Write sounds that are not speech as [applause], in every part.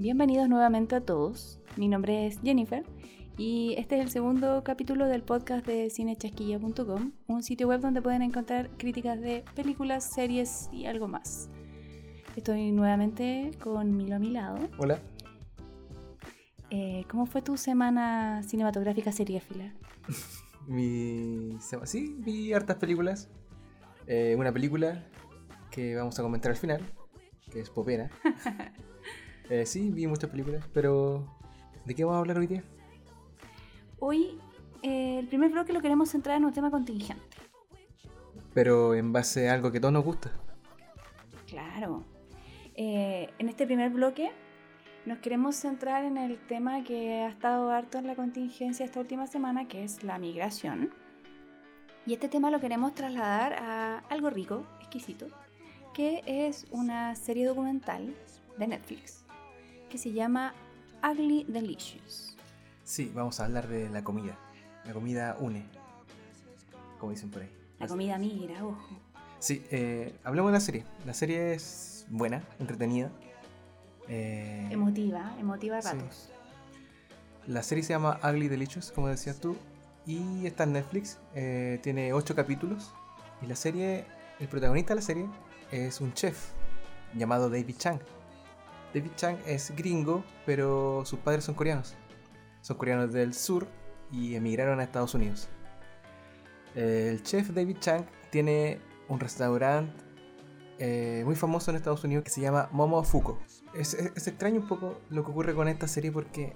Bienvenidos nuevamente a todos. Mi nombre es Jennifer y este es el segundo capítulo del podcast de cinechasquilla.com, un sitio web donde pueden encontrar críticas de películas, series y algo más. Estoy nuevamente con Milo a mi lado. Hola. Eh, ¿Cómo fue tu semana cinematográfica seriéfila? [laughs] Mi... Sí, vi hartas películas. Eh, una película que vamos a comentar al final, que es Popera. [laughs] Eh, sí, vi muchas películas, pero ¿de qué vamos a hablar hoy día? Hoy eh, el primer bloque lo queremos centrar en un tema contingente. Pero en base a algo que todos nos gusta. Claro. Eh, en este primer bloque nos queremos centrar en el tema que ha estado harto en la contingencia esta última semana, que es la migración. Y este tema lo queremos trasladar a algo rico, exquisito, que es una serie documental de Netflix que se llama Ugly Delicious. Sí, vamos a hablar de la comida. La comida une, como dicen por ahí. La comida migra, ojo. Sí, eh, hablemos de la serie. La serie es buena, entretenida. Eh, emotiva, emotiva a ratos. La serie se llama Ugly Delicious, como decías tú, y está en Netflix. Eh, tiene ocho capítulos. Y la serie, el protagonista de la serie es un chef llamado David Chang. David Chang es gringo, pero sus padres son coreanos. Son coreanos del sur y emigraron a Estados Unidos. El chef David Chang tiene un restaurante eh, muy famoso en Estados Unidos que se llama Momo Fuko. Es, extraño un poco lo que ocurre con esta serie porque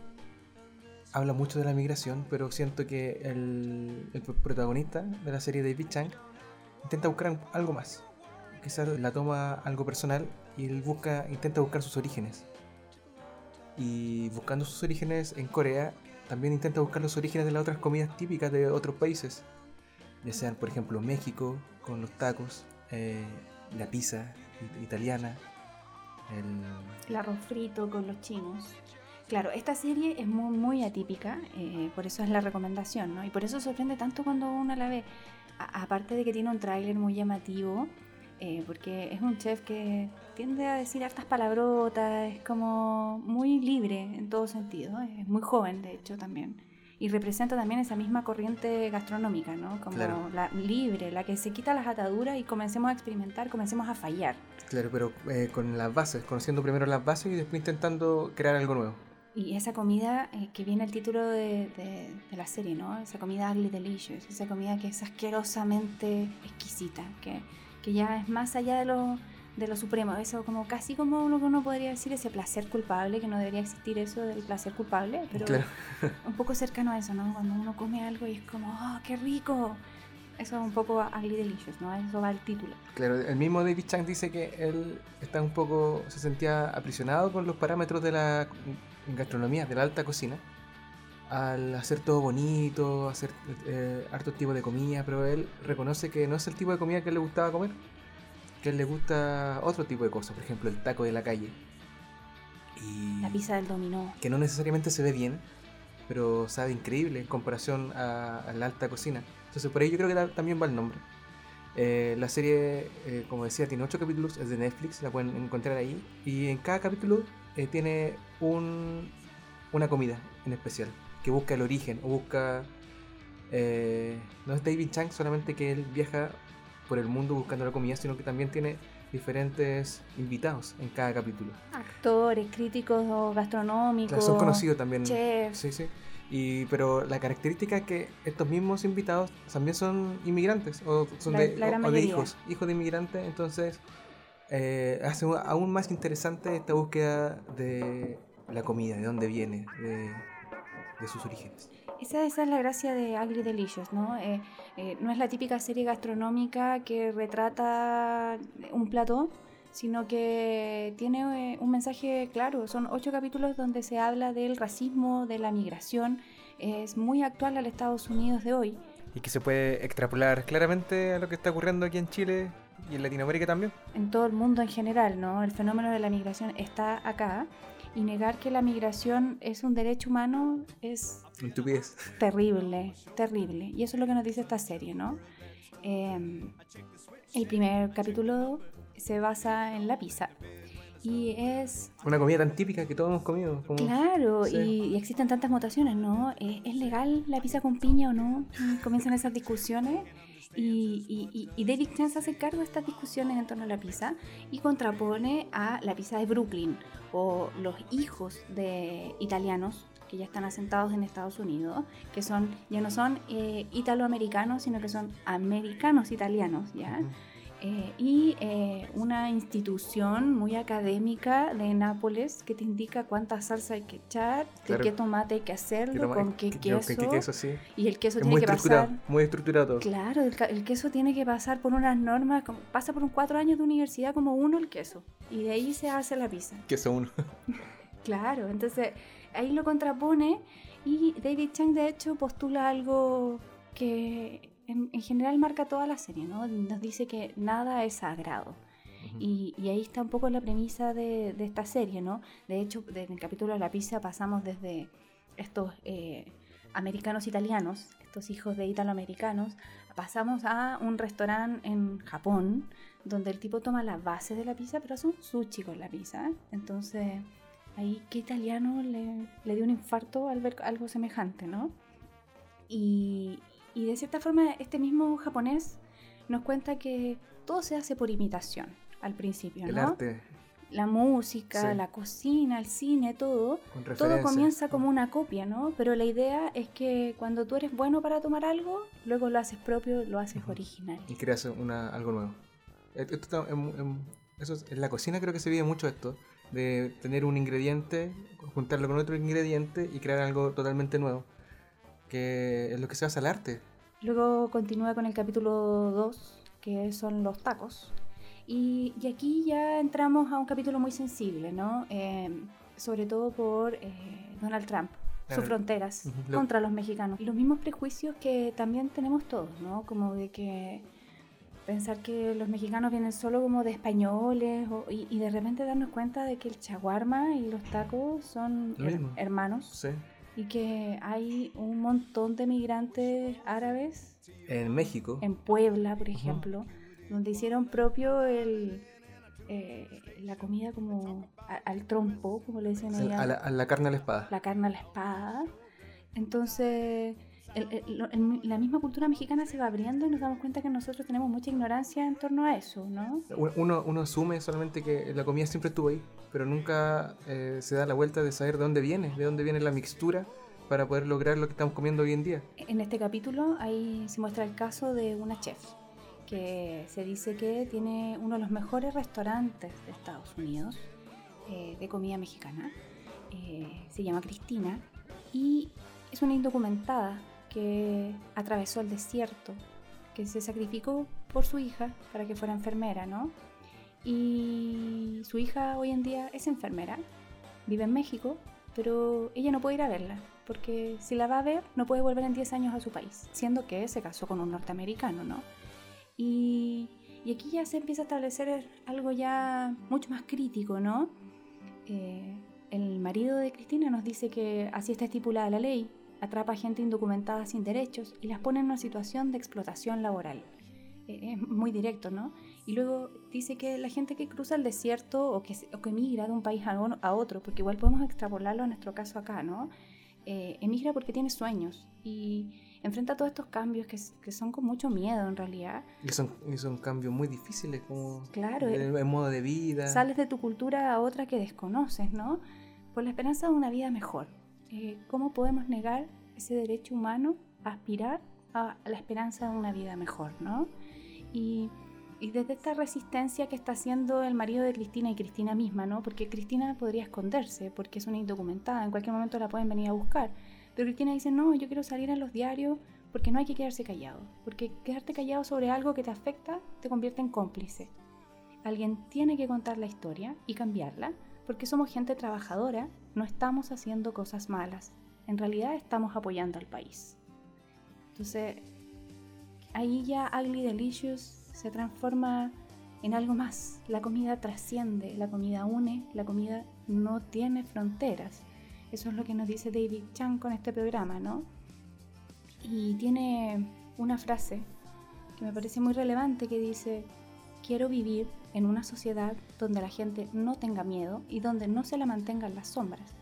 habla mucho de la migración, pero siento que el, el protagonista de la serie David Chang intenta buscar algo más. Quizás la toma algo personal y él busca, intenta buscar sus orígenes. Y buscando sus orígenes en Corea, también intenta buscar los orígenes de las otras comidas típicas de otros países. Ya sean, por ejemplo, México, con los tacos, eh, la pizza italiana, el... arroz frito con los chinos. Claro, esta serie es muy, muy atípica, eh, por eso es la recomendación, ¿no? Y por eso sorprende tanto cuando uno la ve. aparte de que tiene un tráiler muy llamativo, eh, porque es un chef que tiende a decir hartas palabrotas, es como muy libre en todo sentido, es muy joven de hecho también. Y representa también esa misma corriente gastronómica, ¿no? Como la libre, la que se quita las ataduras y comencemos a experimentar, comencemos a fallar. Claro, pero eh, con las bases, conociendo primero las bases y después intentando crear algo nuevo. Y esa comida eh, que viene el título de, de, la serie, ¿no? Esa comida ugly delicious, esa comida que es asquerosamente exquisita, que que ya es más allá de lo, de lo supremo, eso como casi como lo que uno podría decir ese placer culpable, que no debería existir eso del placer culpable, pero [laughs] un poco cercano a eso, ¿no? Cuando uno come algo y es como, ¡oh, qué rico! Eso es un poco ugly delicious, ¿no? Eso va al título. Claro, el mismo David Chang dice que él está un poco, se sentía aprisionado con los parámetros de la gastronomía, de la alta cocina al hacer todo bonito, hacer eh, hartos tipos de comida, pero él reconoce que no es el tipo de comida que le gustaba comer, que a él le gusta otro tipo de cosas, por ejemplo el taco de la calle. Y la pizza del dominó. Que no necesariamente se ve bien, pero sabe increíble en comparación a, la alta cocina. Entonces por ahí yo creo que también va el nombre. Eh, la serie, eh, como decía, tiene ocho capítulos, es de Netflix, la pueden encontrar ahí. Y en cada capítulo tiene un, una comida en especial que busca el origen o busca... Eh, no es David Chang solamente que él viaja por el mundo buscando la comida, sino que también tiene diferentes invitados en cada capítulo. Actores, críticos gastronómicos. son conocidos también. Sí, sí. Y, pero la característica es que estos mismos invitados también son inmigrantes o son de, de, hijos, hijos de inmigrantes, entonces eh, hace aún más interesante esta búsqueda de la comida, de dónde viene, de, de sus orígenes. Esa, esa, es la gracia de Agri Delicious, ¿no? Eh, eh, no es la típica serie gastronómica que retrata un plato, sino que tiene eh, un mensaje claro. Son ocho capítulos donde se habla del racismo, de la migración. Es muy actual al Estados Unidos de hoy. Y que se puede extrapolar claramente a lo que está ocurriendo aquí en Chile y en Latinoamérica también. En todo el mundo en general, ¿no? El fenómeno de la migración está acá y negar que la migración es un derecho humano es terrible, terrible. Y eso es lo que nos dice esta serie, ¿no? Em, el primer capítulo se basa en la pizza Y es... Una comida tan típica que todos hemos comido. Claro, y, existen tantas mutaciones, ¿no? ¿Es legal la pizza con piña o no? comienzan esas discusiones. Y, y, David Chance hace cargo de estas discusiones en torno a la pizza y contrapone a la pizza de Brooklyn o los hijos de italianos que ya están asentados en Estados Unidos, que son ya no son eh, italoamericanos, sino que son americanos italianos, ¿ya? Eh, y eh, una institución muy académica de Nápoles que te indica cuánta salsa hay que echar, de qué tomate hay que hacerlo, con qué queso. Y el queso tiene que pasar. Muy estructurado. Claro, el, queso tiene que pasar por unas normas, pasa por un cuatro años de universidad como uno el queso. Y de ahí se hace la pizza. Queso uno. [laughs] [laughs] claro, entonces ahí lo contrapone y David Chang de hecho postula algo que en, general marca toda la serie, ¿no? Nos dice que nada es sagrado. y, ahí está un poco la premisa de, esta serie, ¿no? De hecho, desde el capítulo de la pizza pasamos desde estos eh, americanos italianos, estos hijos de italoamericanos, pasamos a un restaurante en Japón, donde el tipo toma la base de la pizza, pero hace un sushi con la pizza. Entonces, ahí, ¿qué italiano le, le dio un infarto al ver algo semejante, no? Y, y de cierta forma, este mismo japonés nos cuenta que todo se hace por imitación al principio, el arte. La música, la cocina, el cine, todo. Todo comienza como una copia, ¿no? Pero la idea es que cuando tú eres bueno para tomar algo, luego lo haces propio, lo haces original. Y creas una, algo nuevo. Esto en, eso, en la cocina creo que se vive mucho esto, de tener un ingrediente, juntarlo con otro ingrediente y crear algo totalmente nuevo que es lo que se hace al arte. Luego continúa con el capítulo 2, que son los tacos. Y, y, aquí ya entramos a un capítulo muy sensible, ¿no? Eh, sobre todo por eh, Donald Trump, sus fronteras contra los mexicanos. Y los mismos prejuicios que también tenemos todos, ¿no? Como de que pensar que los mexicanos vienen solo como de españoles y, y, de repente darnos cuenta de que el chaguarma y los tacos son hermanos. Sí y que hay un montón de migrantes árabes. En México. En Puebla, por ejemplo, donde hicieron propio el, eh, la comida como al trompo, como le dicen allá. A la, a la carne a la espada. La carne a la espada. Entonces la misma cultura mexicana se va abriendo y nos damos cuenta que nosotros tenemos mucha ignorancia en torno a eso, ¿no? Uno, uno asume solamente que la comida siempre estuvo ahí, pero nunca eh, se da la vuelta de saber de dónde viene, de dónde viene la mixtura para poder lograr lo que estamos comiendo hoy en día. En este capítulo ahí se muestra el caso de una chef que se dice que tiene uno de los mejores restaurantes de Estados Unidos eh, de comida mexicana. Eh, se llama Cristina y es una indocumentada que atravesó el desierto, que se sacrificó por su hija para que fuera enfermera, ¿no? Y su hija hoy en día es enfermera, vive en México, pero ella no puede ir a verla, porque si la va a ver no puede volver en 10 años a su país, siendo que se casó con un norteamericano, ¿no? Y, aquí ya se empieza a establecer algo ya mucho más crítico, ¿no? Eh, el marido de Cristina nos dice que así está estipulada la ley, atrapa a gente indocumentada sin derechos y las pone en una situación de explotación laboral. Eh, es muy directo, ¿no? Y luego dice que la gente que cruza el desierto o que, o que emigra de un país a, otro, porque igual podemos extrapolarlo a nuestro caso acá, ¿no? Eh, emigra porque tiene sueños y enfrenta todos estos cambios que, que, son con mucho miedo en realidad. Y son, y son cambios muy difíciles, como claro, el, el, modo de vida. Sales de tu cultura a otra que desconoces, ¿no? Por la esperanza de una vida mejor. Eh, ¿cómo podemos negar ese derecho humano a aspirar a la esperanza de una vida mejor, ¿no? Y, desde esta resistencia que está haciendo el marido de Cristina y Cristina misma, ¿no? Porque Cristina podría esconderse, porque es una indocumentada, en cualquier momento la pueden venir a buscar. Pero Cristina dice, no, yo quiero salir a los diarios porque no hay que quedarse callado, porque quedarte callado sobre algo que te afecta te convierte en cómplice. Alguien tiene que contar la historia y cambiarla, porque somos gente trabajadora, no estamos haciendo cosas malas, en realidad estamos apoyando al país. Entonces, ahí ya Ugly Delicious se transforma en algo más. La comida trasciende, la comida une, la comida no tiene fronteras. Eso es lo que nos dice David Chan con este programa, ¿no? Y tiene una frase que me parece muy relevante que dice, quiero vivir en una sociedad donde la gente no tenga miedo y donde no se la mantengan las sombras,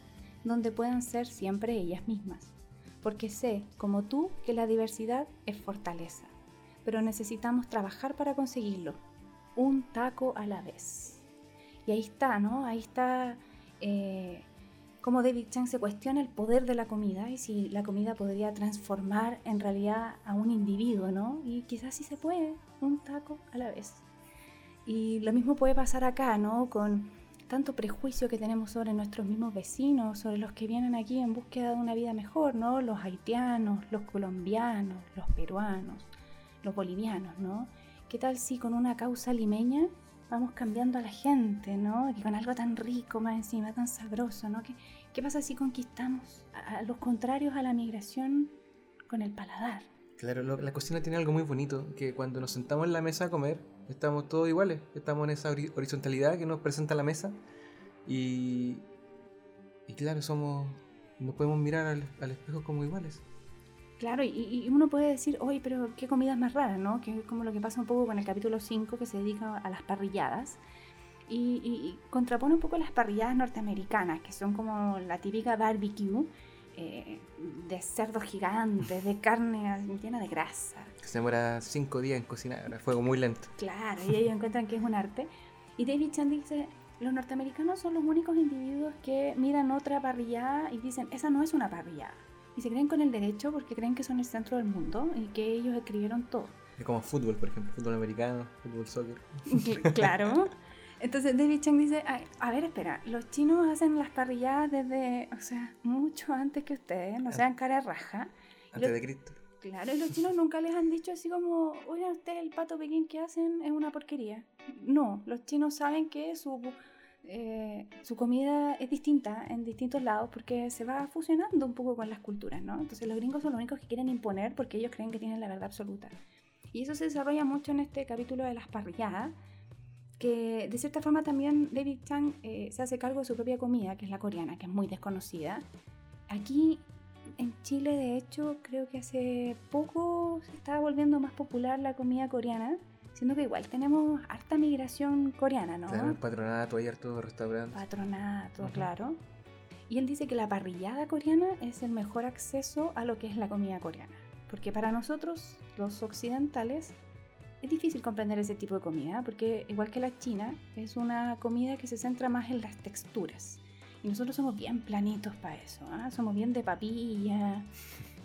donde puedan ser siempre ellas mismas. Porque sé, como tú, que la diversidad es fortaleza, pero necesitamos trabajar para conseguirlo, un taco a la vez. Y ahí está, ¿no? Ahí está eh, como David Chang se cuestiona el poder de la comida y si la comida podría transformar en realidad a un individuo, ¿no? Y quizás sí se puede, un taco a la vez. Y lo mismo puede pasar acá, ¿no? Con tanto prejuicio que tenemos sobre nuestros mismos vecinos, sobre los que vienen aquí en búsqueda de una vida mejor, ¿no? Los haitianos, los colombianos, los peruanos, los bolivianos, ¿no? ¿Qué tal si con una causa limeña vamos cambiando a la gente, ¿no? Y con algo tan rico más encima, tan sabroso, ¿no? ¿Qué, qué pasa si conquistamos a, los contrarios a la migración con el paladar? Claro, la cocina tiene algo muy bonito, que cuando nos sentamos en la mesa a comer, estamos todos iguales, estamos en esa horizontalidad que nos presenta la mesa y, y claro, somos, nos podemos mirar al, al espejo como iguales. Claro, y, uno puede decir, oye, pero qué comida es más rara, ¿no? Que es como lo que pasa un poco con el capítulo 5 que se dedica a las parrilladas. Y, contrapone un poco las parrilladas norteamericanas, que son como la típica barbecue eh, de cerdos gigantes, de carne llena de grasa. Se demora cinco días en cocinar, a fuego muy lento. Claro, y ellos [laughs] encuentran que es un arte. Y David Chan dice, los norteamericanos son los únicos individuos que miran otra parrillada y dicen, esa no es una parrillada y se creen con el derecho porque creen que son el centro del mundo y que ellos escribieron todo. Es como fútbol, por ejemplo, fútbol americano, fútbol soccer. [laughs] claro. Entonces David Chang dice, a, ver, espera, los chinos hacen las parrilladas desde, o sea, mucho antes que ustedes, no sean cara raja. Antes de Cristo. Claro, y los chinos nunca les han dicho así como, oigan ustedes, el pato pequeño que hacen es una porquería. No, los chinos saben que su eh, su comida es distinta en distintos lados porque se va fusionando un poco con las culturas, ¿no? Entonces los gringos son los únicos que quieren imponer porque ellos creen que tienen la verdad absoluta. Y eso se desarrolla mucho en este capítulo de las parrilladas, que de cierta forma también David Chang eh, se hace cargo de su propia comida, que es la coreana, que es muy desconocida. Aquí en Chile, de hecho, creo que hace poco se está volviendo más popular la comida coreana Siendo que igual tenemos harta migración coreana, ¿no? Tenemos patronato, hay harto restaurante. Patronato, claro. Y él dice que la parrillada coreana es el mejor acceso a lo que es la comida coreana. Porque para nosotros, los occidentales, es difícil comprender ese tipo de comida, porque igual que la china, es una comida que se centra más en las texturas. Y nosotros somos bien planitos para eso, ¿ah? somos bien de papilla,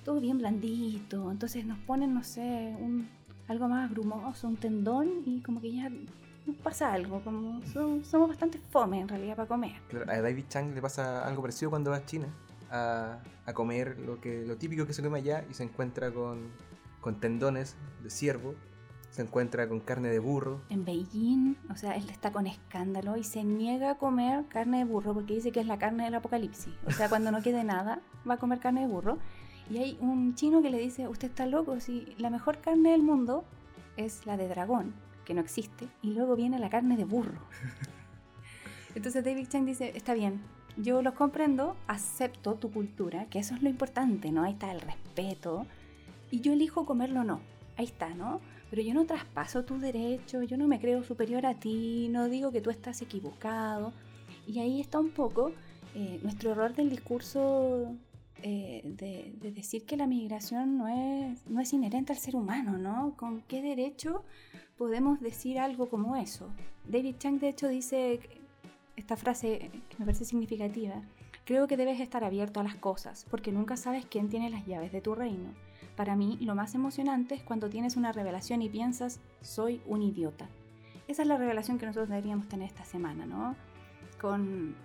todo bien blandito. Entonces nos ponen, no sé, un algo más grumoso, un tendón y como que ya nos pasa algo, como somos bastante fome en realidad para comer. a David Chang le pasa algo parecido cuando va a China a, a, comer lo, que, lo típico que se come allá y se encuentra con, con tendones de ciervo, se encuentra con carne de burro. En Beijing, o sea, él está con escándalo y se niega a comer carne de burro porque dice que es la carne del apocalipsis. O sea, cuando no quede nada, va a comer carne de burro. Y hay un chino que le dice, usted está loco, si la mejor carne del mundo es la de dragón, que no existe, y luego viene la carne de burro. [laughs] Entonces David Chang dice, está bien, yo los comprendo, acepto tu cultura, que eso es lo importante, ¿no? Ahí está el respeto, y yo elijo comerlo o no, ahí está, ¿no? Pero yo no traspaso tu derecho, yo no me creo superior a ti, no digo que tú estás equivocado. Y ahí está un poco eh, nuestro error del discurso eh, de, decir que la migración no es, no es inherente al ser humano, ¿no? ¿Con qué derecho podemos decir algo como eso? David Chang, de hecho, dice esta frase que me parece significativa. Creo que debes estar abierto a las cosas, porque nunca sabes quién tiene las llaves de tu reino. Para mí, lo más emocionante es cuando tienes una revelación y piensas, soy un idiota. Esa es la revelación que nosotros deberíamos tener esta semana, ¿no? Con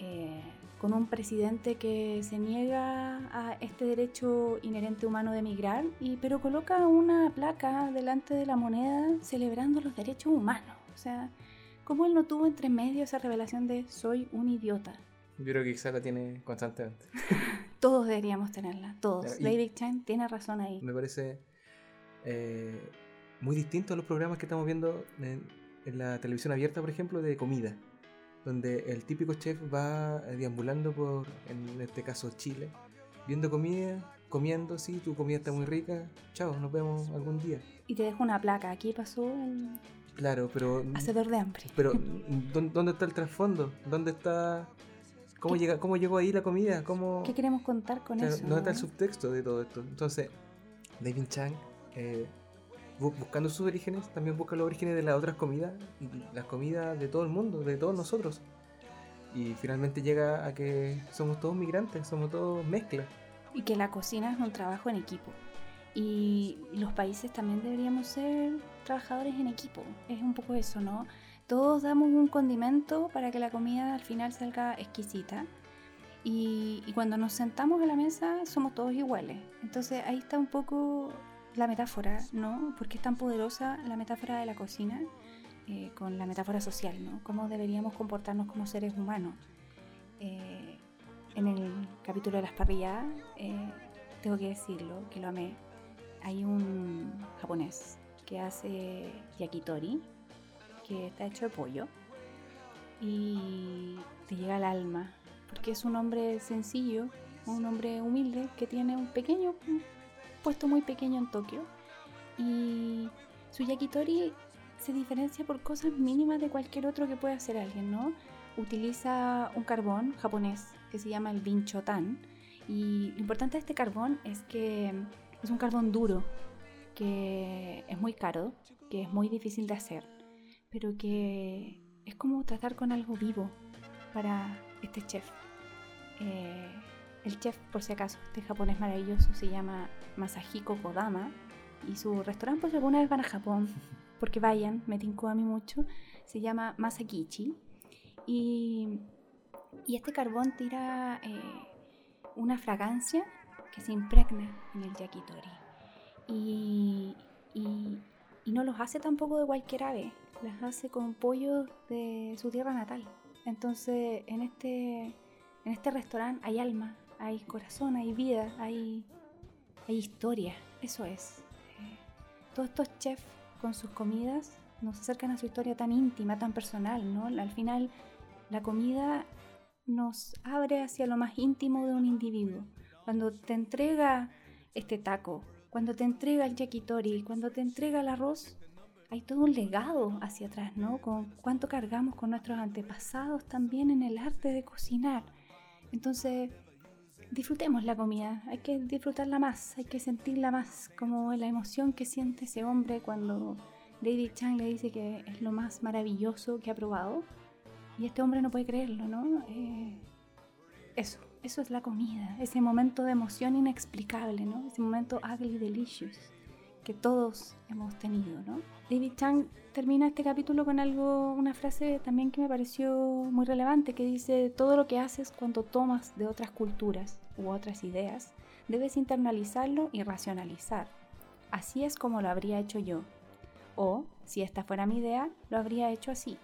eh, con un presidente que se niega a este derecho inherente humano de emigrar, y, pero coloca una placa delante de la moneda celebrando los derechos humanos. O sea, ¿cómo él no tuvo entre medio esa revelación de soy un idiota? Yo creo que quizá la tiene constantemente. [laughs] todos deberíamos tenerla, todos. David Chan tiene razón ahí. Me parece eh, muy distinto a los programas que estamos viendo en la televisión abierta, por ejemplo, de comida donde el típico chef va eh, deambulando por, en este caso, Chile, viendo comida, comiendo, sí, tu comida está muy rica, chao, nos vemos algún día. Y te dejo una placa, aquí pasó el Claro, pero. Hacedor de hambre. Pero, ¿dónde está el trasfondo? ¿Dónde está.? ¿Cómo, llega, ¿Cómo llegó ahí la comida? ¿Cómo... ¿Qué queremos contar con eso? ¿Dónde está el subtexto de todo esto? Entonces, David Chang, eh, buscando sus orígenes, también busca los orígenes de las otras comidas, las comidas de todo el mundo, de todos nosotros. Y finalmente llega a que somos todos migrantes, somos todos mezclas. Y que la cocina es un trabajo en equipo. Y los países también deberíamos ser trabajadores en equipo. Es un poco eso, ¿no? Todos damos un condimento para que la comida al final salga exquisita. Y, cuando nos sentamos a la mesa somos todos iguales. Entonces ahí está un poco la metáfora, ¿no? Porque es tan poderosa la metáfora de la cocina eh, con la metáfora social, ¿no? Cómo deberíamos comportarnos como seres humanos. Eh, en el capítulo de las parrillas, eh, tengo que decirlo, que lo amé, hay un japonés que hace yakitori, que está hecho de pollo, y te llega al alma, porque es un hombre sencillo, un hombre humilde que tiene un pequeño puesto muy pequeño en Tokio, y su yakitori se diferencia por cosas mínimas de cualquier otro que pueda hacer alguien, ¿no? Utiliza un carbón japonés que se llama el Binchotan, y lo importante de este carbón es que es un carbón duro, que es muy caro, que es muy difícil de hacer, pero que es como tratar con algo vivo para este chef. Eh, el chef, por si acaso, este japonés maravilloso, se llama Masahiko Kodama y su restaurante, pues alguna vez van a Japón, [laughs] porque vayan, me tincó a mí mucho, se llama Masakichi y, y este carbón tira eh, una fragancia que se impregna en el yakitori. Y, y, no los hace tampoco de cualquier ave, las hace con pollo de su tierra natal. Entonces, en este, en este restaurante hay alma, hay corazón, hay vida, hay, hay historia. Eso es. Eh, todos estos chefs con sus comidas nos acercan a su historia tan íntima, tan personal, ¿no? Al final, la comida nos abre hacia lo más íntimo de un individuo cuando te entrega este taco, cuando te entrega el yakitori, cuando te entrega el arroz, hay todo un legado hacia atrás, ¿no? Con cuánto cargamos con nuestros antepasados también en el arte de cocinar. Entonces, disfrutemos la comida, hay que disfrutarla más, hay que sentirla más, como la emoción que siente ese hombre cuando David Chang le dice que es lo más maravilloso que ha probado. Y este hombre no puede creerlo, ¿no? Eh, eso. Eso es la comida, ese momento de emoción inexplicable, ¿no? Ese momento ugly delicious que todos hemos tenido, ¿no? David Chang termina este capítulo con algo, una frase también que me pareció muy relevante, que dice, todo lo que haces cuando tomas de otras culturas u otras ideas, debes internalizarlo y racionalizar. Así es como lo habría hecho yo. O, si esta fuera mi idea, lo habría hecho así.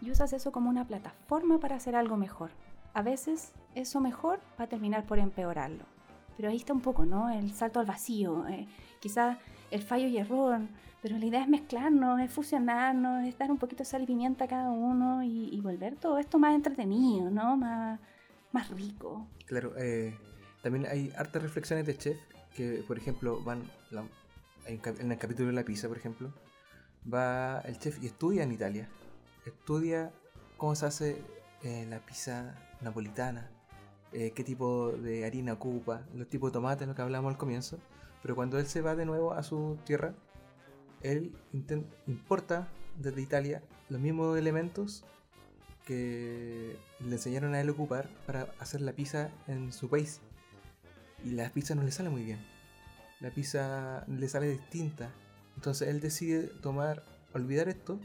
Y usas eso como una plataforma para hacer algo mejor. A veces eso mejor va a terminar por empeorarlo. Pero ahí está un poco, ¿no? El salto al vacío, eh, quizás el fallo y error, pero la idea es mezclarnos, es fusionarnos, es dar un poquito de sal y pimienta a cada uno y, volver todo esto más entretenido, ¿no? Más, más rico. Claro, eh, también hay hartas reflexiones de chef que, por ejemplo, van en el capítulo de la pizza, por ejemplo, va el chef y estudia en Italia, estudia cómo se hace eh, la pizza napolitana, eh, qué tipo de harina ocupa, los tipos de tomate, lo que hablamos al comienzo. Pero cuando él se va de nuevo a su tierra, él importa desde Italia los mismos elementos le enseñaron a él ocupar para hacer la pizza en su país. Y la pizza no le sale muy bien. La pizza le sale distinta. Entonces él decide tomar, olvidar esto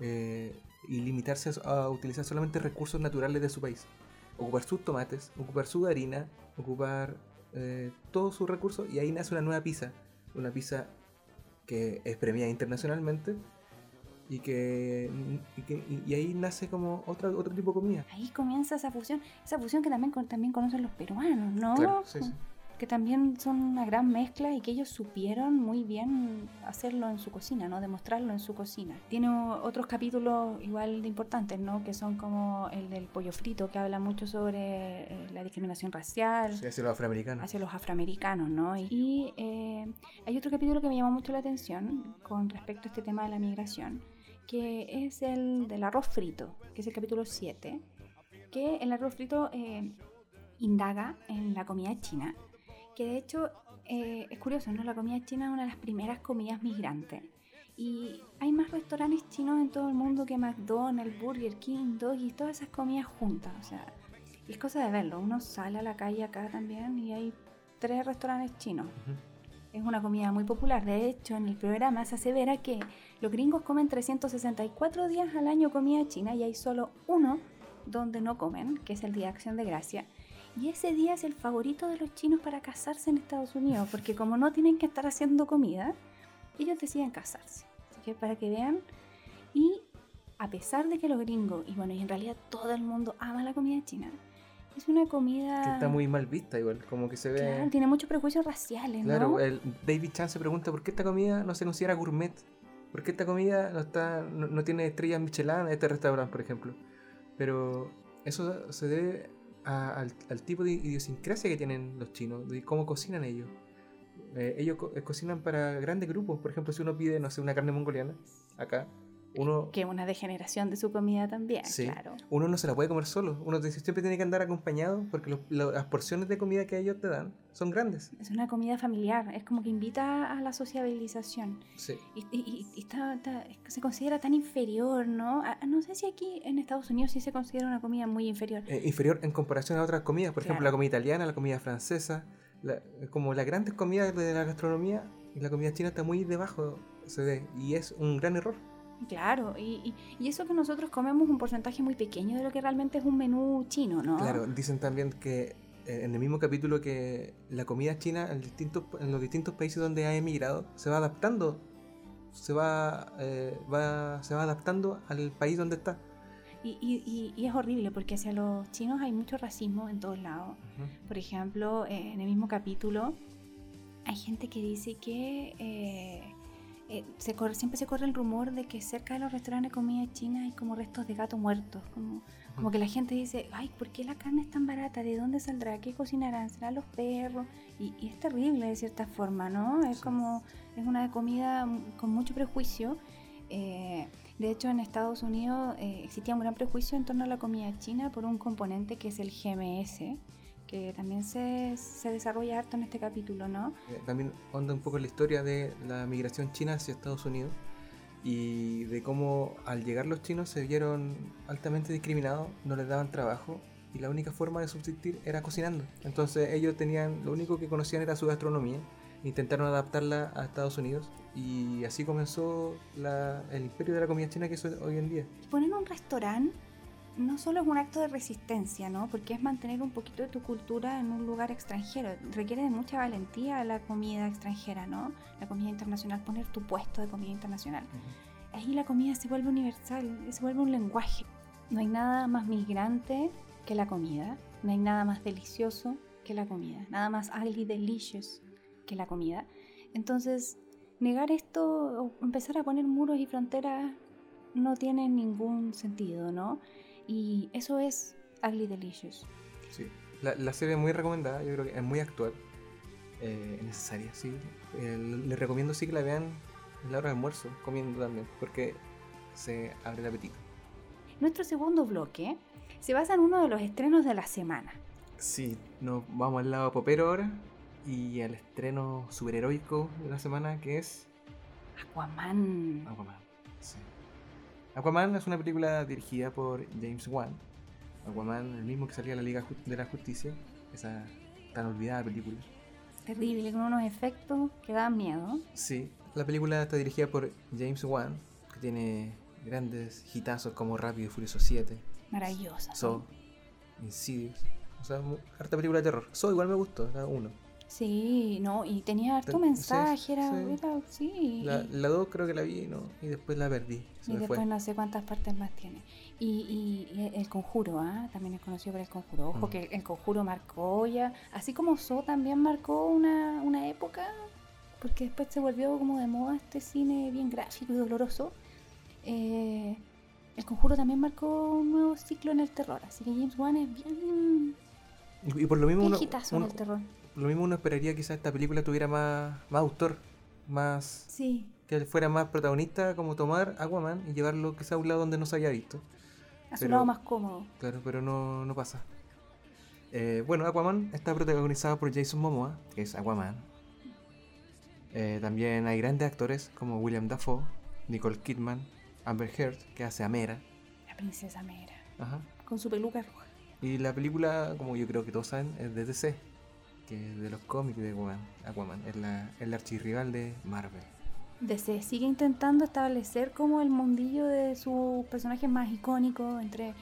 eh, y limitarse a utilizar solamente recursos naturales de su país ocupar sus tomates, ocupar su harina, ocupar eh, todos sus recursos y ahí nace una nueva pizza. Una pizza que es premiada internacionalmente y que, y, ahí nace como otra, otro tipo de comida. Ahí comienza esa fusión, esa fusión que también, también conocen los peruanos, ¿no? sí, sí que también son una gran mezcla y que ellos supieron muy bien hacerlo en su cocina, ¿no? Demostrarlo en su cocina. Tiene otros capítulos igual de importantes, ¿no? Que son como el del pollo frito, que habla mucho sobre eh, la discriminación racial. hacia los afroamericanos. Hacia los afroamericanos, ¿no? Y eh, hay otro capítulo que me llamó mucho la atención con respecto a este tema de la migración, que es el del arroz frito, que es el capítulo 7, que el arroz frito eh, indaga en la comida china, que de hecho eh, es curioso, ¿no? La comida china es una de las primeras comidas migrantes. Y hay más restaurantes chinos en todo el mundo que McDonald's, Burger King, Doggy, todas esas comidas juntas. O sea, es cosa de verlo. Uno sale a la calle acá también y hay tres restaurantes chinos. Es una comida muy popular. De hecho, en el programa se asevera que los gringos comen 364 días al año comida china y hay solo uno donde no comen, que es el Día de Acción de Gracia. Y ese día es el favorito de los chinos para casarse en Estados Unidos, porque como no tienen que estar haciendo comida, ellos deciden casarse. Así que para que vean, y a pesar de que los gringos, y bueno, y en realidad todo el mundo ama la comida china, es una comida... Que está muy mal vista igual, como que se ve... Claro, tiene muchos prejuicios raciales, Claro, ¿no? el David Chan se pregunta por qué esta comida no se considera gourmet. ¿Por qué esta comida no, está, no, no tiene estrellas Michelin en este restaurante, por ejemplo? Pero eso se debe a- al, al tipo de idiosincrasia que tienen los chinos, de cómo cocinan ellos. Eh, ellos eh, cocinan para grandes grupos. Por ejemplo, si uno pide, no sé, una carne mongoliana, acá, uno, Que es una degeneración de su comida también, Sí. claro. uno no se la puede comer solo. Uno siempre tiene que andar acompañado porque los- las porciones de comida que ellos te dan son grandes. Es una comida familiar, es como que invita a la sociabilización. Sí. Y, y- y está- está- se considera tan inferior, ¿no? A- no sé si aquí en Estados Unidos sí se considera una comida muy inferior. eh, inferior en comparación a otras comidas, por ejemplo Claro. la comida italiana, la comida francesa, la- como las grandes comidas de la gastronomía, la comida china está muy debajo, se ve, y es un gran error. Claro, y, y- eso que nosotros comemos un porcentaje muy pequeño de lo que realmente es un menú chino, ¿no? Claro, dicen también que eh, en el mismo capítulo que la comida china en, distintos, en los distintos países donde ha emigrado se va adaptando, se va, eh, va, se va adaptando al país donde está. Y, y- y- y es horrible porque hacia los chinos hay mucho racismo en todos lados. Por ejemplo, eh, en el mismo capítulo hay gente que dice que eh, eh, se corre- siempre se corre el rumor de que cerca de los restaurantes de comida china hay como restos de gato muertos. Como, como que la gente dice, ay, ¿por qué la carne es tan barata? ¿De dónde saldrá? ¿Qué cocinarán? ¿Serán los perros? Y, y es terrible de cierta forma, ¿no? Es como, es una comida con mucho prejuicio. Eh, de hecho, en Estados Unidos eh, existía un gran prejuicio en torno a la comida china por un componente que es el GMS, que también se, se desarrolla harto en este capítulo, ¿no? Eh, también onda un poco la historia de la migración china hacia Estados Unidos y de cómo al llegar los chinos se vieron altamente discriminados, no les daban trabajo y la única forma de subsistir era cocinando. Entonces ellos tenían, lo único que conocían era su gastronomía, intentaron adaptarla a Estados Unidos y así comenzó la- el imperio de la comida china que es hoy en día. Poner un restaurante no solo es un acto de resistencia, ¿no? Porque es mantener un poquito de tu cultura en un lugar extranjero. Requiere de mucha valentía la comida extranjera, ¿no? La comida internacional, poner tu puesto de comida internacional. Ahí la comida se vuelve universal, se vuelve un lenguaje. No hay nada más migrante que la comida, no hay nada más delicioso que la comida, nada más ugly delicious que la comida. Entonces, negar esto o empezar a poner muros y fronteras no tiene ningún sentido, ¿no? Y eso es ugly delicious. Sí. La, la serie es muy recomendada, yo creo que es muy actual, eh, necesaria, sí. Eh, les recomiendo sí que la vean en la hora de almuerzo, comiendo también, porque se abre el apetito. Nuestro segundo bloque se basa en uno de los estrenos de la semana. Sí, nos vamos al lado popero ahora y al estreno superheroico de la semana que es Aquaman. Aquaman. Aquaman es una película dirigida por James Wan. Aquaman, el mismo que salía en la Liga de la Justicia, esa tan olvidada película. Terrible, con unos efectos que dan miedo. Sí, la película está dirigida por James Wan, que tiene grandes hitazos como Rápido y Furioso 7, Maravillosa. So, Insidious. O sea, harta película de terror. So igual me gustó, la uno. Sí, no, y tenía harto mensaje, sí, era, sí. era- sí. La, la dos creo que la vi ¿no? y después la perdí. Se y después fue. no sé cuántas partes más tiene. Y, y- y el conjuro, ¿ah? también es conocido por el conjuro. Ojo Mm. que el conjuro marcó ya, así como So también marcó una, una época, porque después se volvió como de moda este cine bien gráfico y doloroso. Eh, el conjuro también marcó un nuevo ciclo en el terror, así que James Wan es bien, Y, por lo mismo uno, uno- el terror. Lo mismo uno esperaría quizás esta película tuviera más, más autor, más... Sí, que fuera más protagonista, como tomar Aquaman y llevarlo quizá a un lado donde no se haya visto. A su Pero- lado más cómodo. Claro, pero no, no pasa. Eh, bueno, Aquaman está protagonizado por Jason Momoa, que es Aquaman. Eh, también hay grandes actores como William Dafoe, Nicole Kidman, Amber Heard, que hace a Mera. La princesa Mera. Ajá. Con su peluca roja. Y la película, como yo creo que todos saben, es de DC, que es de los cómics de Aquaman. Aquaman es la, es la archirrival de Marvel. DC sigue intentando establecer como el mundillo de sus personajes más icónicos entre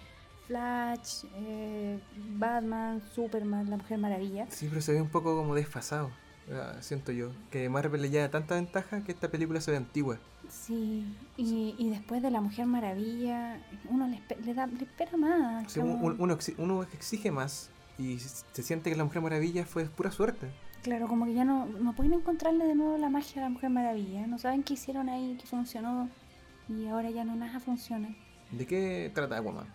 Flash, eh, Batman, Superman, la Mujer Maravilla. Sí, pero se ve un poco como desfasado, eh, siento yo. Que Marvel le lleva tanta ventaja que esta película se ve antigua. Sí, y, y después de la Mujer Maravilla, uno le, da, le espera más. Sea, como- un- uno, uno exige más y se siente que la Mujer Maravilla fue pura suerte. Claro, como que ya no, no pueden encontrarle de nuevo la magia a la Mujer Maravilla. No saben qué hicieron ahí, qué funcionó. Y ahora ya no nada funciona. ¿De qué trata Aquaman?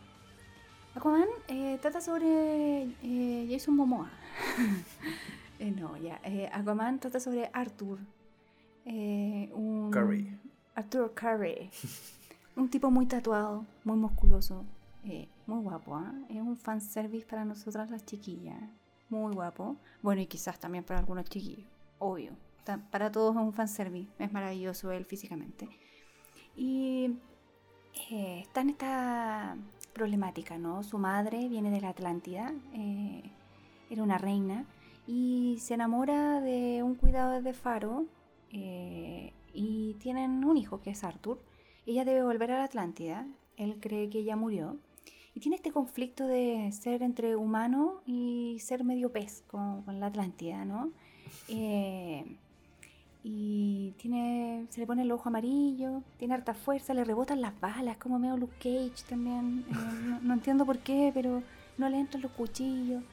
Aquaman eh, trata sobre eh, Jason Momoa. [laughs] Eh, no, ya. eh, Aquaman trata sobre Arthur. eh, un, Curry. Arthur Curry. [laughs] un tipo muy tatuado, muy musculoso, eh, muy guapo. ¿ah? Es un fanservice para nosotras las chiquillas. Muy guapo. Bueno, y quizás también para algunos chiquillos. Obvio. Para todos es un fanservice. Es maravilloso él físicamente. Y eh, está en esta problemática, ¿no? Su madre viene de la Atlántida, eh, era una reina, y se enamora de un cuidador de faro, eh, y tienen un hijo que es Arthur. Ella debe volver a la Atlántida, él cree que ella murió, y tiene este conflicto de ser entre humano y ser medio pez con, con la Atlántida, ¿no? [laughs] Eh, y tiene se le pone el ojo amarillo, tiene harta fuerza, le rebotan las balas, como medio Luke Cage también. eh, no, no entiendo por qué, pero no le entran los cuchillos.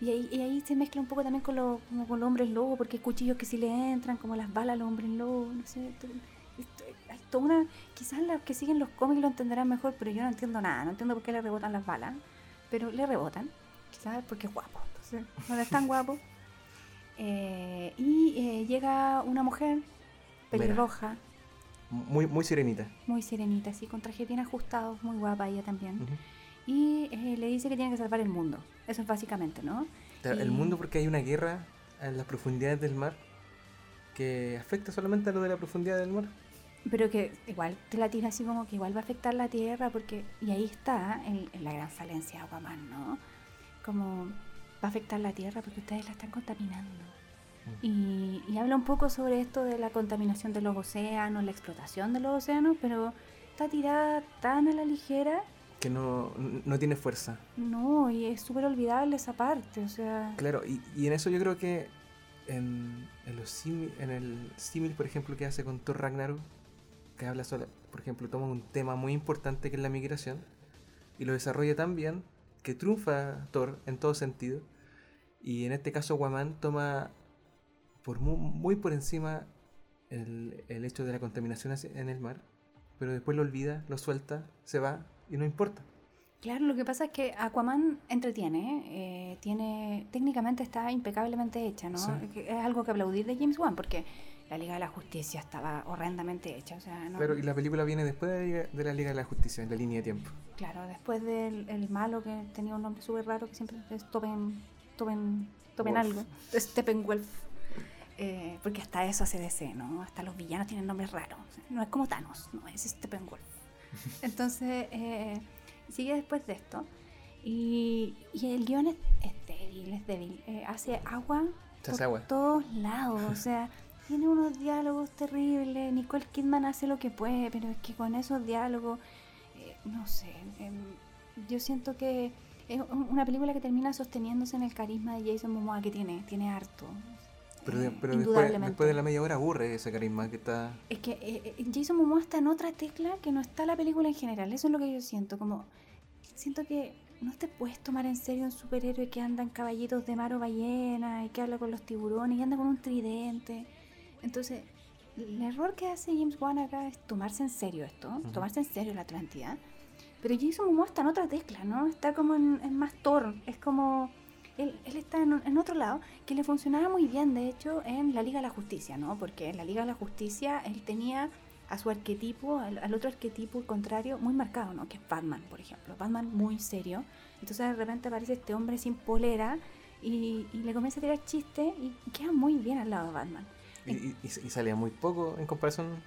Y ahí, y ahí se mezcla un poco también con, lo, como con los hombres lobo, porque hay cuchillos que sí le entran, como las balas a los hombres lobo, no sé. esto- hay toda una, quizás los que siguen los cómics lo entenderán mejor, pero yo no entiendo nada, no entiendo por qué le rebotan las balas, pero le rebotan, quizás porque es guapo, entonces no es tan guapo. [laughs] Eh, y eh, llega una mujer pelirroja, Muy, muy sirenita. muy serenita, así, con traje bien ajustado, muy guapa ella también. Ujú. Y eh, le dice que tiene que salvar el mundo. Eso es básicamente, ¿no? Claro, El mundo porque hay una guerra en las profundidades del mar que afecta solamente a lo de la profundidad del mar. Pero que igual te la tira así como que igual va a afectar la Tierra, porque. Y ahí está en, en la gran falencia de Aquaman, ¿no? Como va a afectar la Tierra porque ustedes la están contaminando. Mm. Y, y habla un poco sobre esto de la contaminación de los océanos, la explotación de los océanos, pero está tirada tan a la ligera, Que no, no tiene fuerza. no, y es súper olvidable esa parte, o sea. Claro, y, y en eso yo creo que en, en, los símil- en el símil, por ejemplo, que hace con Thor Ragnarok, que habla solo, por ejemplo, toma un tema muy importante que es la migración y lo desarrolla tan bien que triunfa Thor en todo sentido. Y en este caso, Aquaman toma por muy, por encima el, el hecho de la contaminación en el mar, pero después lo olvida, lo suelta, se va y no importa. Claro, lo que pasa es que Aquaman entretiene, eh, tiene, técnicamente está impecablemente hecha, ¿no? Sí. Es algo que aplaudir de James Wan, porque la Liga de la Justicia estaba horrendamente hecha, o sea, no, Claro, y la película viene después de la, Liga, de la Liga de la Justicia, en la línea de tiempo. claro, después del el malo que tenía un nombre súper raro que siempre es Toben, Toben Wolf. algo, Steppenwolf, eh, porque hasta eso hace DC, ¿no? Hasta los villanos tienen nombres raros, no es como Thanos, no, es Steppenwolf. [laughs] Entonces, eh, sigue después de esto. Y, y el guion es, es débil, es débil. Eh, hace agua por agua. todos lados. O sea, tiene unos diálogos terribles. Nicole Kidman hace lo que puede, pero es que con esos diálogos, eh, no sé. em, yo siento que es un- una película que termina sosteniéndose en el carisma de Jason Momoa que tiene. Tiene harto. Pero, de- eh, pero después, después de la media hora aburre ese carisma que está... Es que eh, eh, Jason Momoa está en otra tecla que no está la película en general. Eso es lo que yo siento. Como siento que no te puedes tomar en serio un superhéroe que anda en caballitos de mar o ballena y que habla con los tiburones y anda con un tridente. Entonces, el error que hace James Wan acá es tomarse en serio esto, Ujú. tomarse en serio la Atlántida. Pero Jason Momoa está en otra tecla, ¿no? Está como en, en más Thor. Es como él, él está en, en, otro lado, que le funcionaba muy bien, de hecho, en la Liga de la Justicia, ¿no? Porque en la Liga de la Justicia él tenía a su arquetipo, al, otro arquetipo contrario, muy marcado, ¿no? Que es Batman, por ejemplo. Batman muy serio. Entonces de repente aparece este hombre sin polera y, le comienza a tirar chistes y queda muy bien al lado de Batman. Y, y, salía muy poco en comparación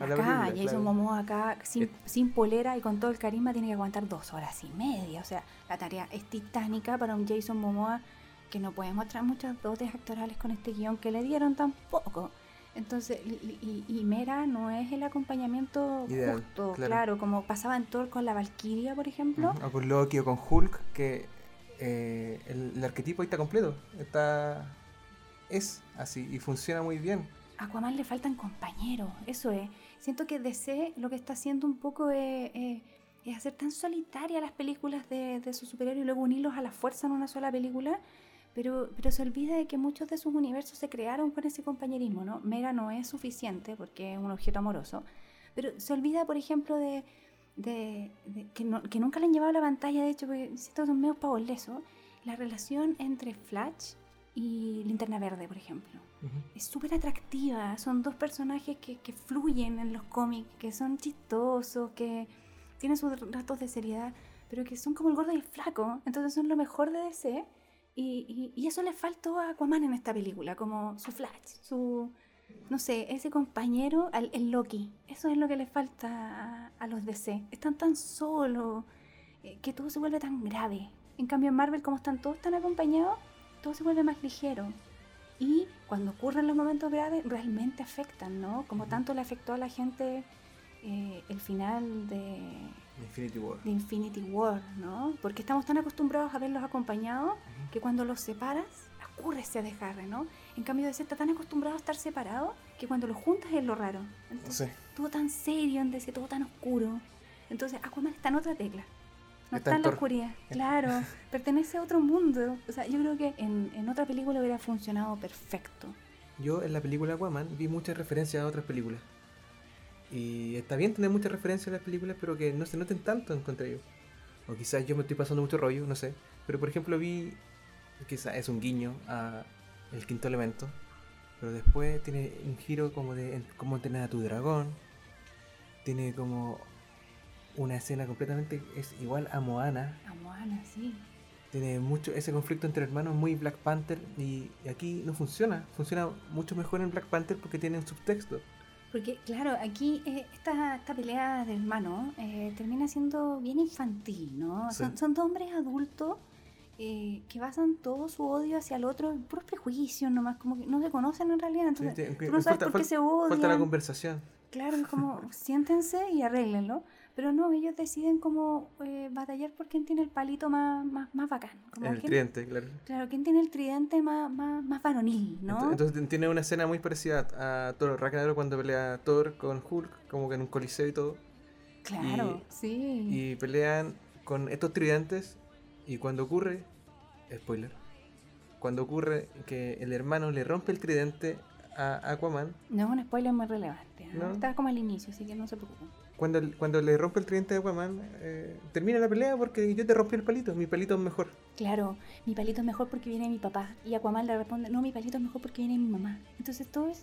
a la acá, película. Jason Momoa acá sin, sin polera y con todo el carisma tiene que aguantar dos horas y media. O sea, la tarea es titánica para un Jason Momoa que no puede mostrar muchas dotes actorales con este guion que le dieron tampoco. Entonces, y, Mera no es el acompañamiento justo, claro. como pasaba en Thor con la Valkyria, por ejemplo. O con Loki o con Hulk, que eh, el, arquetipo ahí está completo. Está. Es así y funciona muy bien. A Aquaman le faltan compañeros, eso es. Siento que DC lo que está haciendo un poco es, es hacer tan solitaria las películas de, de sus superhéroes y luego unirlos a la fuerza en una sola película pero, pero se olvida de que muchos de sus universos se crearon con ese compañerismo, ¿no? Mera no es suficiente porque es un objeto amoroso, pero se olvida, por ejemplo, de, de, que, que, nunca le han llevado a la pantalla, de hecho, porque estos son medio pavos lesos, la relación entre Flash y Linterna Verde, por ejemplo. Es súper atractiva, son dos personajes que, que fluyen en los cómics, que son chistosos, que tienen sus ratos de seriedad, pero que son como el gordo y el flaco, entonces son lo mejor de DC y, y, eso le faltó a Aquaman en esta película, como su Flash, su, no sé, ese compañero, al, el Loki. Eso es lo que le falta a, los DC. Están tan solos eh, que todo se vuelve tan grave. En cambio en Marvel, como están todos tan acompañados, todo se vuelve más ligero. Y cuando ocurren los momentos graves, realmente afectan, ¿no? Como tanto le afectó a la gente eh, el final de Infinity War. De Infinity War, ¿no? Porque estamos tan acostumbrados a verlos acompañados que cuando los separas ocurre ese desgarre, ¿no? En cambio, de ser está tan acostumbrado a estar separado que cuando los juntas es lo raro. Entonces, todo tan serio, en DC, todo tan oscuro. Entonces, Aquaman está en otra tecla. No está, en la oscuridad. [laughs] Claro, pertenece a otro mundo. O sea, yo creo que en, en otra película hubiera funcionado perfecto. Yo en la película Aquaman vi muchas referencias a otras películas. Y está bien tener muchas referencias a las películas, pero que no se noten tanto contra ellos. O quizás yo me estoy pasando mucho rollo, no sé. Pero por ejemplo vi, quizás es un guiño a El Quinto Elemento. Pero después tiene un giro como de cómo entrenar a tu dragón. Tiene como una escena completamente es igual a Moana. A Moana, sí. Tiene mucho ese conflicto entre hermanos muy Black Panther y, y aquí no funciona. Funciona mucho mejor en Black Panther porque tiene un subtexto. Porque, claro, aquí eh, esta, esta, pelea de hermano eh, termina siendo bien infantil, ¿no? Son, son, dos hombres adultos eh, que basan todo su odio hacia el otro en puros prejuicios nomás, como que no se conocen en realidad, entonces tú no sabes por qué se odian. Falta la conversación. Claro, es como siéntense y arréglenlo. Pero no, ellos deciden como eh, batallar por quién tiene el palito más, más, más bacán. Como el tridente, claro. Claro, quién tiene el tridente más, más, más varonil, ¿no? Entonces, tiene una escena muy parecida a Thor Ragnarok cuando pelea Thor con Hulk, como que en un coliseo y todo. Claro, sí. Y pelean con estos tridentes y cuando ocurre, spoiler, cuando ocurre que el hermano le rompe el tridente a Aquaman. No es un spoiler muy relevante, ¿no? está como al inicio, así que no se preocupen cuando, cuando le rompe el tridente de Aquaman, eh, termina la pelea porque yo te rompí el palito, mi palito es mejor. Claro, mi palito es mejor porque viene mi papá. Y Aquaman le responde, no, mi palito es mejor porque viene mi mamá. Entonces todo es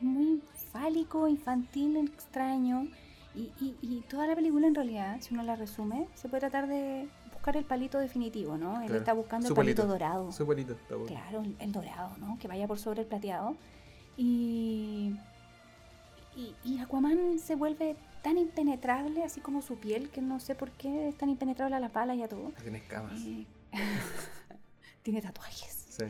muy fálico, infantil, extraño. Y, y, toda la película en realidad, si uno la resume, se puede tratar de buscar el palito definitivo, ¿no? Él está buscando el palito, dorado. Su palito, Claro, el, dorado, ¿no? Que vaya por sobre el plateado. Y, y, y Aquaman se vuelve tan impenetrable, así como su piel, que no sé por qué es tan impenetrable a la pala y a todo. Tiene escamas. Eh, [laughs] tiene tatuajes. Sí.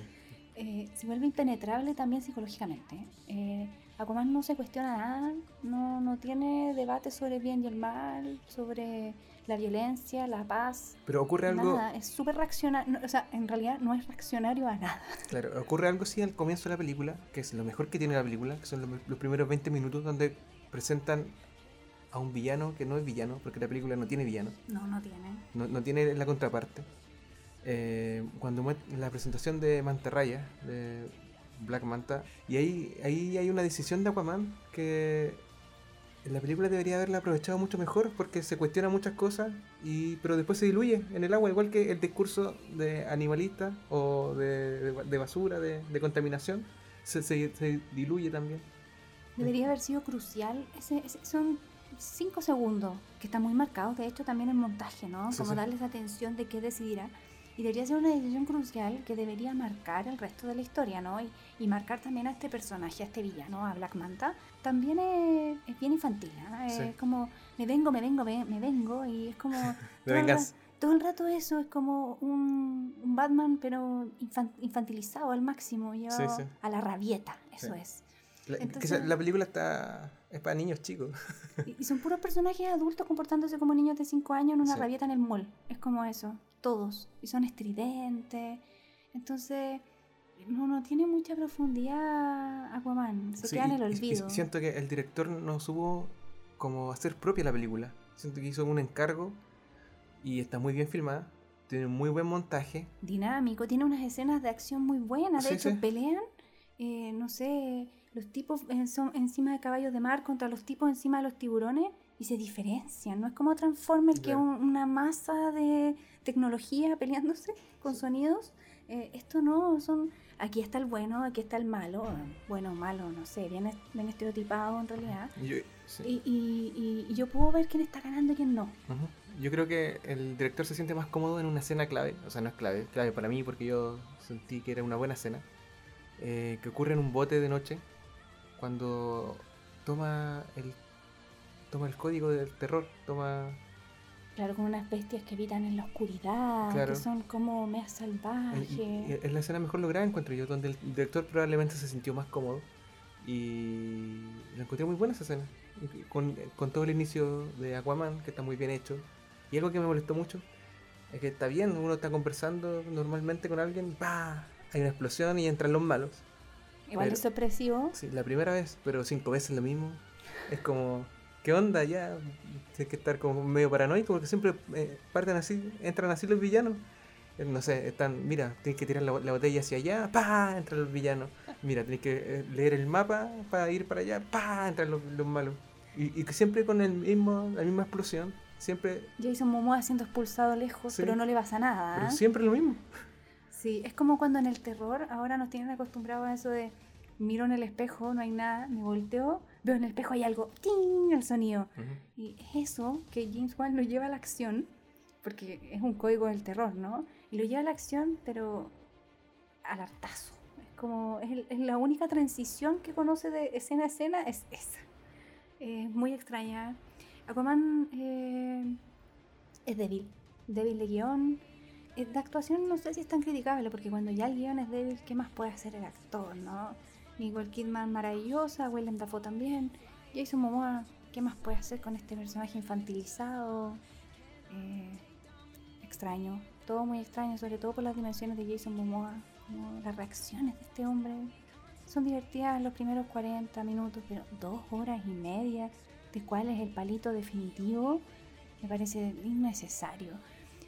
Eh, se vuelve impenetrable también psicológicamente. Eh, Aquaman no se cuestiona nada, no, no tiene debate sobre el bien y el mal, sobre la violencia, la paz. Pero ocurre algo. Nada, es súper reaccionario. o sea, en realidad no es reaccionario a nada. [laughs] Claro, ocurre algo sí al comienzo de la película, que es lo mejor que tiene la película, que son los, los primeros 20 minutos donde presentan a un villano que no es villano, porque la película no tiene villano. No, no tiene. No, tiene la contraparte. Eh, cuando la presentación de Mantarraya, de Black Manta, y ahí, ahí hay una decisión de Aquaman que la película debería haberla aprovechado mucho mejor porque se cuestiona muchas cosas, y pero después se diluye en el agua, igual que el discurso de animalista o de, de, basura, de, de contaminación, se, se, diluye también. Debería haber sido crucial. Ese, son cinco segundos que están muy marcados, de hecho, también en montaje, ¿no? Como darles atención de qué decidirá. Y debería ser una decisión crucial que debería marcar el resto de la historia, ¿no? Y, y marcar también a este personaje, a este villano, a Black Manta. También es, es bien infantil, ¿no? Es como, me vengo, me vengo, me, me vengo, y es como... [laughs] me vengas. todo el rato eso es como un, un Batman, pero infantilizado al máximo, llevado a la rabieta, eso es. La, la película está es para niños chicos. [laughs] y, son puros personajes adultos comportándose como niños de 5 años en una rabieta en el mall. Es como eso, todos. Y son estridentes. Entonces, no, no tiene mucha profundidad Aquaman. Se queda en el olvido. siento que el director no supo como hacer propia la película. Siento que hizo un encargo y está muy bien filmada. Tiene un muy buen montaje. Dinámico, tiene unas escenas de acción muy buenas. De hecho, pelean, eh, no sé, los tipos son encima de caballos de mar contra los tipos encima de los tiburones y se diferencian. No es como Transformers, que es una masa de tecnología peleándose con sonidos. Eh, esto no, son. Aquí está el bueno, aquí está el malo. Bueno, malo, no sé, bien, bien estereotipado en realidad. y, y, y, yo puedo ver quién está ganando y quién no. Yo creo que el director se siente más cómodo en una escena clave. O sea, no es clave, clave para mí porque yo sentí que era una buena escena. Eh, que ocurre en un bote de noche cuando toma el toma el código del terror, toma Claro, como unas bestias que habitan en la oscuridad, que son como meas salvajes. Es la escena mejor lograda, encuentro yo, donde el director probablemente se sintió más cómodo. Y la encontré muy buena esa escena. Con, con, todo el inicio de Aquaman, que está muy bien hecho. Y algo que me molestó mucho es que está bien, uno está conversando normalmente con alguien, ¡bah! Hay una explosión y entran los malos. Igual es sorpresivo. Sí, la primera vez, pero cinco veces lo mismo. Es como, ¿qué onda? Ya tienes que estar como medio paranoico porque siempre eh, parten así, entran así los villanos. Eh, no sé, están, mira, tienes que tirar la, botella hacia allá, ¡pa! Entran los villanos. Mira, tienes que eh, leer el mapa para ir para allá, ¡pa! Entran los, los malos. Y, que siempre con el mismo, la misma explosión, siempre... Jason Momoa siendo expulsado lejos, pero no le pasa nada. Pero siempre lo mismo. Sí, es como cuando en el terror ahora nos tienen acostumbrados a eso de miro en el espejo, no hay nada, me volteo, veo en el espejo hay algo, ¡ting! el sonido. Y es eso que James Wan lo lleva a la acción, porque es un código del terror, ¿no? Y lo lleva a la acción, pero al hartazo. Es como, es, la única transición que conoce de escena a escena, es esa. Es muy extraña. Aquaman eh, es débil, débil de guion eh, de actuación no sé si es tan criticable, porque cuando ya el guion es débil, ¿qué más puede hacer el actor, no? Nicole Kidman maravillosa, Willem Dafoe también, Jason Momoa, ¿qué más puede hacer con este personaje infantilizado? Eh, extraño, todo muy extraño, sobre todo por las dimensiones de Jason Momoa, las reacciones de este hombre. Son divertidas los primeros 40 minutos, pero dos horas y media, de cuál es el palito definitivo, me parece innecesario.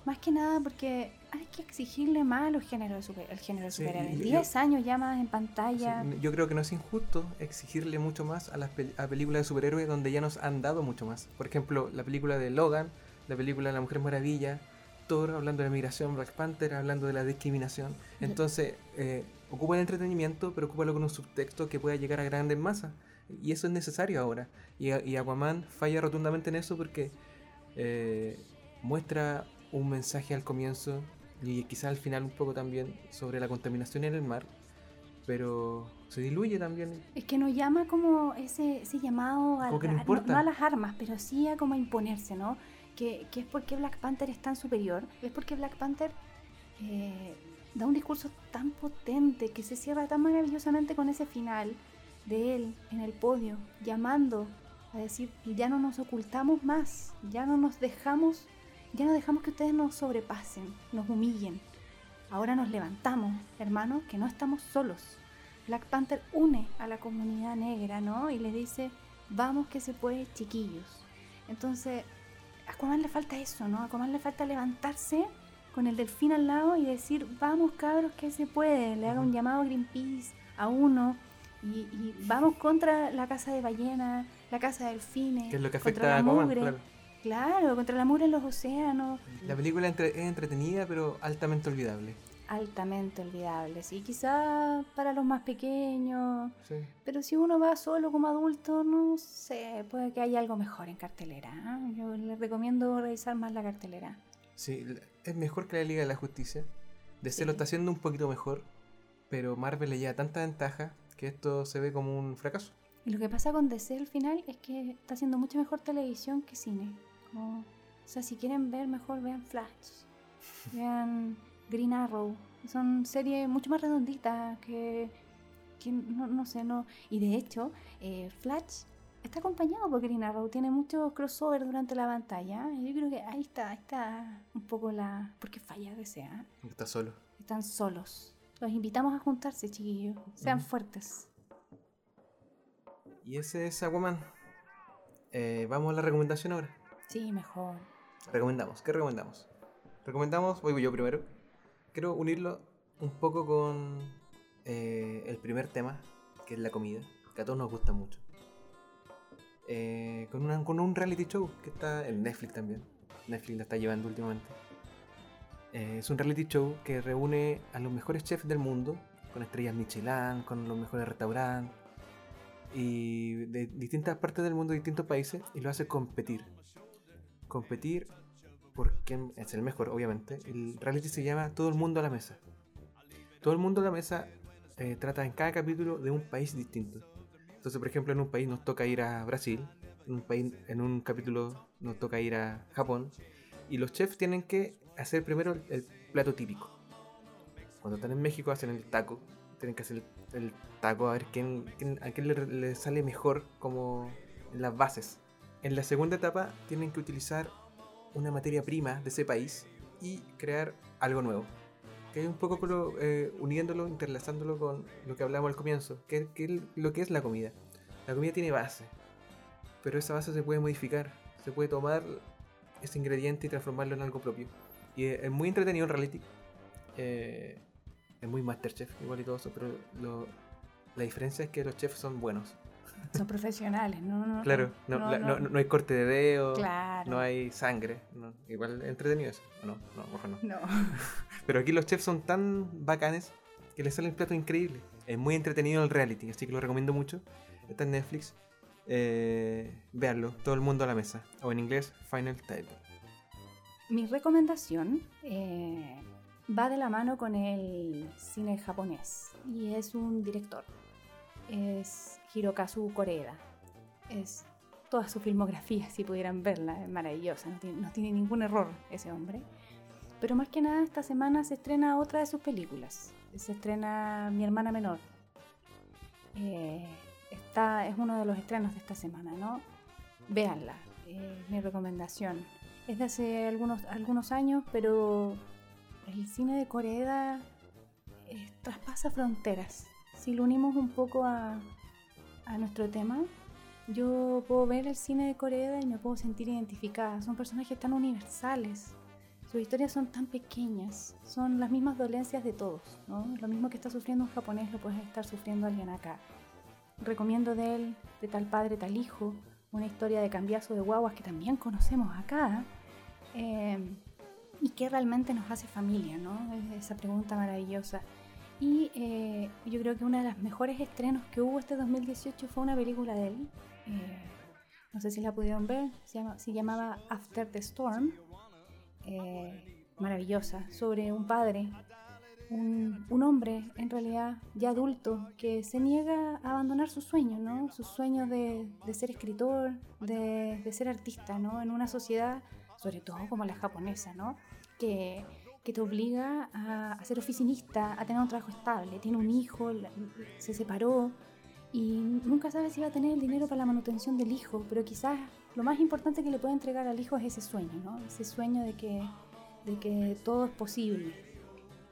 Más que nada porque hay que exigirle más a los géneros super, el género de superhéroes. 10 años ya más en pantalla. yo creo que no es injusto exigirle mucho más a las películas de superhéroes donde ya nos han dado mucho más. Por ejemplo, la película de Logan, la película de La Mujer Maravilla, Thor hablando de la migración, Black Panther hablando de la discriminación. Entonces, eh, ocupa el entretenimiento, pero ocúpalo con un subtexto que pueda llegar a grandes masas. Y eso es necesario ahora. Y, y Aquaman falla rotundamente en eso porque eh, muestra un mensaje al comienzo y quizás al final un poco también sobre la contaminación en el mar, pero se diluye también. Es que nos llama como ese, ese llamado a, no, a las armas, pero sí a como a imponerse, ¿no? Que, que, es porque Black Panther es tan superior, es porque Black Panther eh, da un discurso tan potente que se cierra tan maravillosamente con ese final de él en el podio, llamando a decir, ya no nos ocultamos más, ya no nos dejamos ya no dejamos que ustedes nos sobrepasen, nos humillen. Ahora nos levantamos, hermanos, que no estamos solos. Black Panther une a la comunidad negra, ¿no? Y le dice, vamos que se puede, chiquillos. Entonces, a Aquaman le falta eso, ¿no? A Aquaman le falta levantarse con el delfín al lado y decir, vamos cabros que se puede. Le haga un llamado a Greenpeace, a uno, Y, y vamos contra la casa de ballenas, la casa de delfines. Que es lo que afecta a Aquaman, mugre. claro. Claro, contra la mugre en los océanos. La película es entretenida, pero altamente olvidable. Altamente olvidable, sí, quizá para los más pequeños. Sí. Pero si uno va solo como adulto, no sé, puede que haya algo mejor en cartelera. ¿ah? Yo les recomiendo revisar más la cartelera. Sí, es mejor que la Liga de la Justicia. DC Sí. lo está haciendo un poquito mejor, pero Marvel le lleva tanta ventaja que esto se ve como un fracaso. Y lo que pasa con DC al final es que está haciendo mucho mejor televisión que cine. Como- o sea, si quieren ver mejor, vean Flash. Vean Green Arrow. Son series mucho más redonditas que, que no, no sé, no. Y de hecho, eh, Flash está acompañado por Green Arrow. Tiene muchos crossover durante la pantalla. Yo creo que ahí está, ahí está un poco la... porque falla DC, ¿ah? Está solo. Están solos. Los invitamos a juntarse, chiquillos. Sean fuertes. Y ese es Aquaman. Eh, vamos a la recomendación ahora. Sí, mejor. Recomendamos. ¿Qué recomendamos? Recomendamos, voy yo primero. Quiero unirlo un poco con eh, el primer tema, que es la comida, que a todos nos gusta mucho. Eh, con, una- con un reality show que está en Netflix también. Netflix la está llevando últimamente. Eh, es un reality show que reúne a los mejores chefs del mundo, con estrellas Michelin, con los mejores restaurantes, y de distintas partes del mundo, distintos países, y lo hace competir. Competir por quién es el mejor, obviamente. El reality se llama Todo el mundo a la mesa. Todo el mundo a la mesa eh, trata en cada capítulo de un país distinto. Entonces, por ejemplo, en un país nos toca ir a Brasil, en un, país, en un capítulo nos toca ir a Japón, y los chefs tienen que hacer primero el, el plato típico. Cuando están en México hacen el taco, tienen que hacer el, el taco a ver quién, quién- a quién le, le sale mejor como las bases. En la segunda etapa tienen que utilizar una materia prima de ese país y crear algo nuevo. Que es un poco lo, eh, uniéndolo, interlazándolo con lo que hablamos al comienzo, que, que lo que es la comida. La comida tiene base, pero esa base se puede modificar, se puede tomar ese ingrediente y transformarlo en algo propio. Y es, muy entretenido el reality. Eh, es muy Masterchef, igual y todo eso, pero lo- la diferencia es que los chefs son buenos. Son profesionales, ¿no? no Claro, no, la- no- no hay corte de dedo, Claro. no hay sangre. no, igual entretenido eso. No, no, mejor no. No. [laughs] Pero aquí los chefs son tan bacanes que les salen platos increíbles. Es muy entretenido el reality, así que lo recomiendo mucho. Está en Netflix. Eh, véanlo, todo el mundo a la mesa. O en inglés, Final Table. Mi recomendación eh, va de la mano con el cine japonés y es un director. Es Hirokazu Koreeda. Es toda su filmografía, si pudieran verla, es maravillosa, no tiene, no tiene ningún error ese hombre. Pero más que nada esta semana se estrena otra de sus películas. Se estrena Mi hermana menor. Eh, está, es uno de los estrenos de esta semana, ¿no? Véanla, eh, mi recomendación. Es de hace algunos, algunos años, pero el cine de Corea eh, traspasa fronteras. Si lo unimos un poco a, a nuestro tema, yo puedo ver el cine de Corea y me puedo sentir identificada. Son personajes tan universales. Sus historias son tan pequeñas, son las mismas dolencias de todos, ¿no? Lo mismo que está sufriendo un japonés lo puede estar sufriendo alguien acá. Recomiendo de él, de tal padre, tal hijo, una historia de cambiazo de guaguas que también conocemos acá, eh, y que realmente nos hace familia, ¿no? Es esa pregunta maravillosa. Y eh, yo creo que uno de los mejores estrenos que hubo este 2018 fue una película de él. eh, no sé si la pudieron ver, se, llama- se llamaba After the Storm. eh, maravillosa, sobre un padre, un, un hombre en realidad ya adulto que se niega a abandonar sus sueños, ¿no? Sus sueños de, de ser escritor, de, de ser artista, ¿no? En una sociedad, sobre todo como la japonesa, ¿no? Que, que te obliga a, a ser oficinista, a tener un trabajo estable, tiene un hijo, se separó y nunca sabe si va a tener el dinero para la manutención del hijo, pero quizás lo más importante que le puede entregar al hijo es ese sueño, ¿no? Ese sueño de que, de que todo es posible.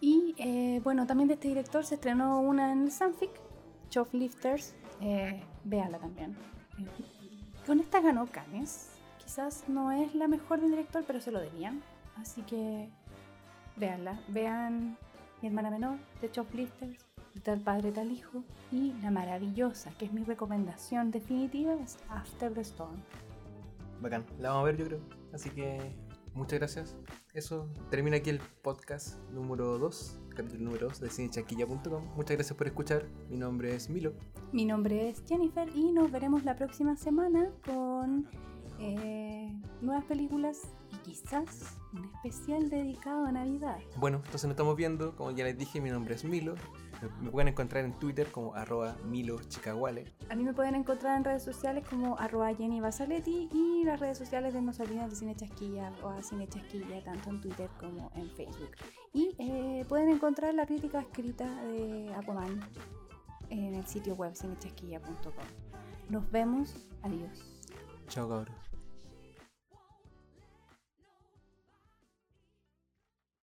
Y eh, bueno, también de este director se estrenó una en Sanfic, Shoplifters, eh, véanla también. Eh, con esta ganó Cannes, quizás no es la mejor del director, pero se lo debían, así que véanla, vean Mi hermana menor, de Shoplifters, Tal Padre, Tal Hijo. Y la maravillosa, que es mi recomendación definitiva, es After the Storm. Bacán, la vamos a ver yo creo. Así que muchas gracias. Eso termina aquí el podcast número 2, capítulo número 2 de cinechanquilla.com. Muchas gracias por escuchar. Mi nombre es Milo. Mi nombre es Jennifer y nos veremos la próxima semana con eh, nuevas películas y quizás un especial dedicado a Navidad. Bueno, entonces nos estamos viendo. Como ya les dije, mi nombre es Milo. Me- Me pueden encontrar en Twitter como arroba Milo Chicaguale. A mí me pueden encontrar en redes sociales como arroba Jenny Basaletti y las redes sociales de No se olviden de Cine Chasquilla o a Cine Chasquilla, tanto en Twitter como en Facebook. Y eh, pueden encontrar la crítica escrita de Aquaman en el sitio web cinechasquilla.com. Nos vemos, adiós. Chao cabros.